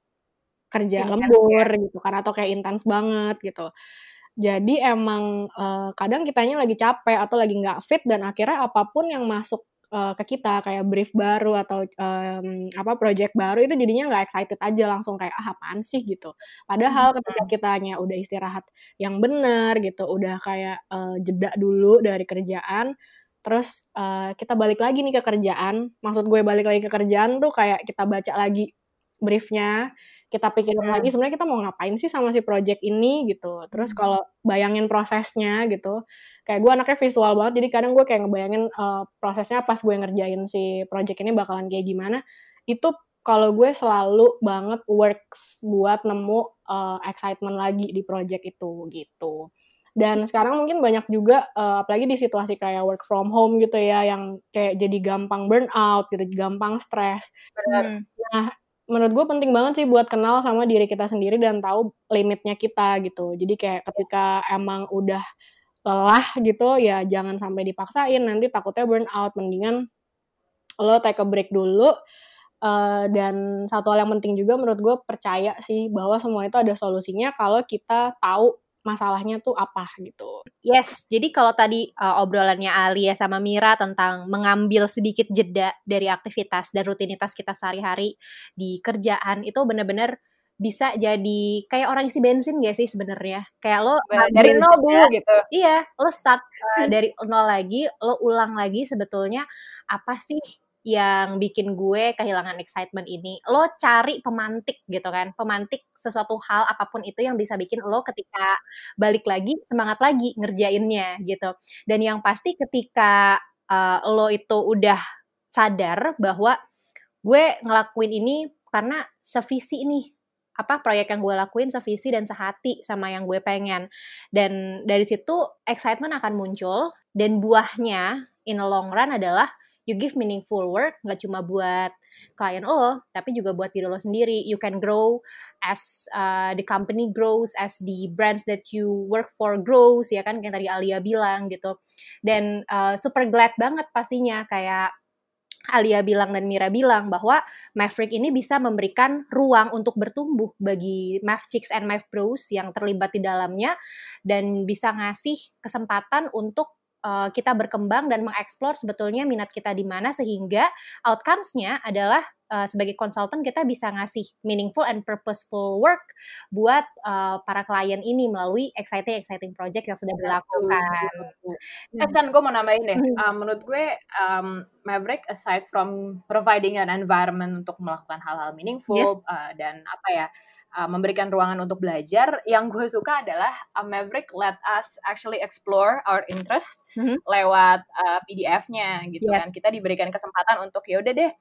kerja intens, lembur ya. gitu kan atau kayak intens banget gitu. Jadi emang uh, kadang kitanya lagi capek atau lagi nggak fit dan akhirnya apa pun yang masuk uh, ke kita kayak brief baru atau um, apa project baru itu jadinya nggak excited aja langsung kayak ah apaan sih? gitu. Padahal ketika kitanya udah istirahat yang benar gitu udah kayak uh, jeda dulu dari kerjaan terus uh, kita balik lagi nih ke kerjaan. Maksud gue balik lagi ke kerjaan tuh kayak kita baca lagi briefnya kita pikirin hmm. lagi sebenarnya kita mau ngapain sih sama si project ini gitu terus hmm. kalau bayangin prosesnya gitu kayak gue anaknya visual banget jadi kadang gue kayak ngebayangin uh, prosesnya pas gue ngerjain si project ini bakalan kayak gimana itu kalau gue selalu banget works buat nemu uh, excitement lagi di project itu gitu dan sekarang mungkin banyak juga uh, apalagi di situasi kayak work from home gitu ya yang kayak jadi gampang burnout gitu gampang stres hmm. nah menurut gue penting banget sih buat kenal sama diri kita sendiri dan tahu limitnya kita gitu. Jadi kayak ketika yes. emang udah lelah gitu ya jangan sampai dipaksain. Nanti takutnya burnout mendingan lo take a break dulu. Uh, dan satu hal yang penting juga menurut gue percaya sih bahwa semua itu ada solusinya kalau kita tahu masalahnya tuh apa gitu. Yes, jadi kalau tadi uh, obrolannya Alia sama Mira tentang mengambil sedikit jeda dari aktivitas dan rutinitas kita sehari-hari di kerjaan itu benar-benar bisa jadi kayak orang isi bensin gak sih sebenarnya? Kayak lo dari nol bu gitu. Iya, lo start uh, dari nol lagi, lo ulang lagi sebetulnya apa sih yang bikin gue kehilangan excitement ini. Lo cari pemantik gitu kan, pemantik sesuatu hal apa pun itu yang bisa bikin lo ketika balik lagi semangat lagi ngerjainnya gitu. Dan yang pasti ketika uh, lo itu udah sadar bahwa gue ngelakuin ini karena sevisi nih apa proyek yang gue lakuin sevisi dan sehati sama yang gue pengen dan dari situ excitement akan muncul dan buahnya in the long run adalah you give meaningful work nggak cuma buat klien lo tapi juga buat diri lo sendiri. You can grow as uh, the company grows as the brands that you work for grows ya kan? Kayak tadi Alia bilang gitu. Dan uh, super glad banget pastinya kayak Alia bilang dan Mira bilang bahwa Maverick ini bisa memberikan ruang untuk bertumbuh bagi Mav Chicks and Mav Bros yang terlibat di dalamnya dan bisa ngasih kesempatan untuk uh, kita berkembang dan mengeksplor sebetulnya minat kita di mana sehingga outcomes-nya adalah uh, sebagai konsultan kita bisa ngasih meaningful and purposeful work buat uh, para klien ini melalui exciting exciting project yang sudah dilakukan. Eh kan gue mau nambahin deh, uh, menurut gue um, Maverick aside from providing an environment untuk melakukan hal-hal meaningful yes. uh, dan apa ya uh, memberikan ruangan untuk belajar. Yang gue suka adalah uh, Maverick let us actually explore our interest mm-hmm. lewat uh, PDF-nya gitu yes. kan. Kita diberikan kesempatan untuk ya udah deh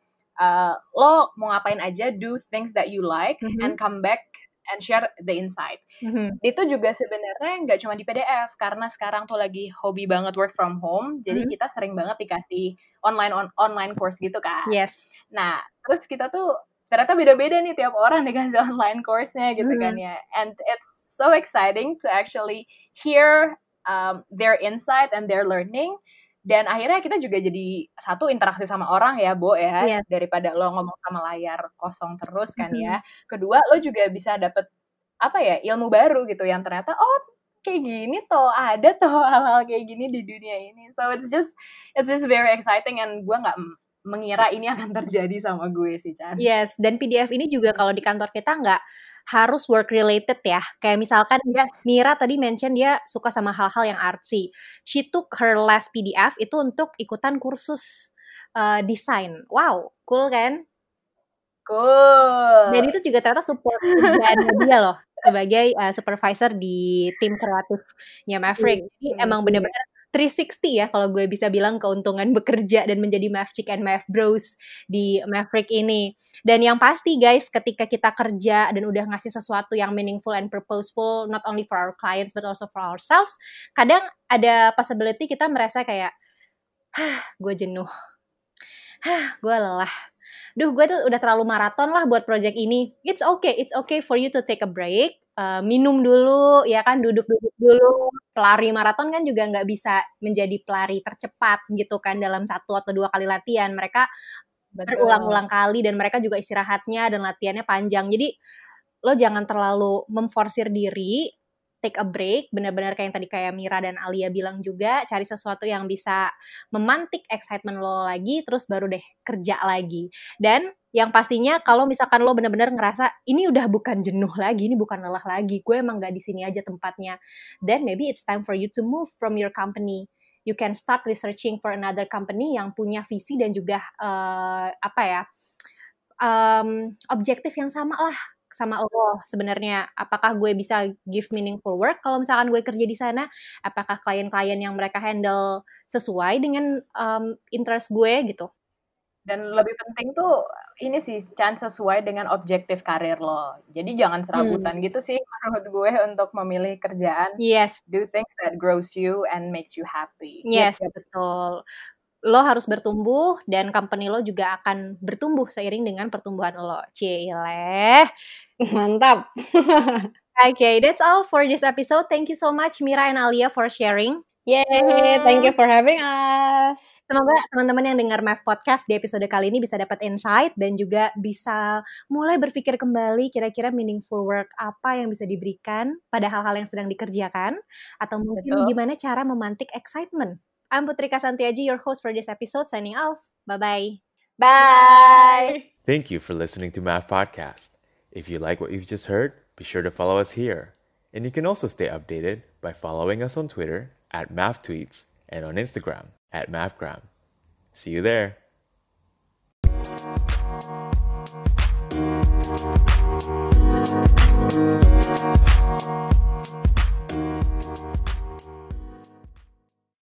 uh, lo mau ngapain aja, do things that you like mm-hmm. and come back and share the insight. Mm-hmm. Itu juga sebenarnya nggak cuma di PDF karena sekarang tuh lagi hobi banget work from home, jadi mm-hmm. kita sering banget dikasih online on, online course gitu kan. Yes. Nah, terus kita tuh ternyata beda-beda nih tiap orang dikasih [laughs] online course-nya gitu mm-hmm. kan ya. And it's so exciting to actually hear um, their insight and their learning dan akhirnya kita juga jadi satu interaksi sama orang ya Bo ya yes. daripada lo ngomong sama layar kosong terus kan mm -hmm. ya kedua lo juga bisa dapet apa ya ilmu baru gitu yang ternyata oh kayak gini toh ada toh [laughs] hal-hal kayak gini di dunia ini so it's just it's just very exciting and gue nggak mengira ini akan terjadi sama gue sih Chan. Yes, dan PDF ini juga kalau di kantor kita nggak harus work related ya. Kayak misalkan yes. Mira tadi mention dia suka sama hal-hal yang artsy. She took her last PDF itu untuk ikutan kursus uh, desain. Wow, cool kan? Cool. Dan itu juga ternyata support dan dia loh sebagai uh, supervisor di tim kreatifnya Maverick. Jadi emang bener-bener 360 ya kalau gue bisa bilang keuntungan bekerja dan menjadi Mav Chick and Mav Bros di Maverick ini. Dan yang pasti guys, ketika kita kerja dan udah ngasih sesuatu yang meaningful and purposeful not only for our clients but also for ourselves, kadang ada possibility kita merasa kayak Hah, gue jenuh. Hah, gue lelah duh gue tuh udah terlalu maraton lah buat project ini. It's okay, it's okay for you to take a break, uh, minum dulu, ya kan, duduk-duduk dulu. Pelari maraton kan juga nggak bisa menjadi pelari tercepat gitu kan dalam satu atau dua kali latihan. Mereka berulang-ulang kali dan mereka juga istirahatnya dan latihannya panjang. Jadi lo jangan terlalu memforsir diri take a break, benar-benar kayak yang tadi kayak Mira dan Alia bilang juga, cari sesuatu yang bisa memantik excitement lo lagi, terus baru deh kerja lagi. Dan yang pastinya kalau misalkan lo benar-benar ngerasa ini udah bukan jenuh lagi, ini bukan lelah lagi, gue emang gak di sini aja tempatnya, then maybe it's time for you to move from your company. You can start researching for another company yang punya visi dan juga uh, apa ya um, objektif yang sama lah sama Allah sebenarnya. Apakah gue bisa give meaningful work kalau misalkan gue kerja di sana? Apakah klien-klien yang mereka handle sesuai dengan um, interest gue gitu dan lebih penting tuh ini sih chance sesuai dengan objektif karir lo jadi jangan serabutan hmm. gitu sih [laughs] menurut gue untuk memilih kerjaan yes do things that grows you and makes you happy yes gitu. betul lo harus bertumbuh dan company lo juga akan bertumbuh seiring dengan pertumbuhan lo. Cile. [laughs] Mantap. [laughs] okay, that's all for this episode. Thank you so much Mira and Alia for sharing. Yay, thank you for having us. Semoga teman-teman yang dengar Mav Podcast di episode kali ini bisa dapat insight dan juga bisa mulai berpikir kembali kira-kira meaningful work apa yang bisa diberikan pada hal-hal yang sedang dikerjakan atau mungkin Betul. gimana cara memantik excitement I'm Putrika Santiaji, your host for this episode, signing off. Bye-bye. Bye. Thank you for listening to Math Podcast. If you like what you've just heard, be sure to follow us here. And you can also stay updated by following us on Twitter at MathTweets and on Instagram at MathGram. See you there.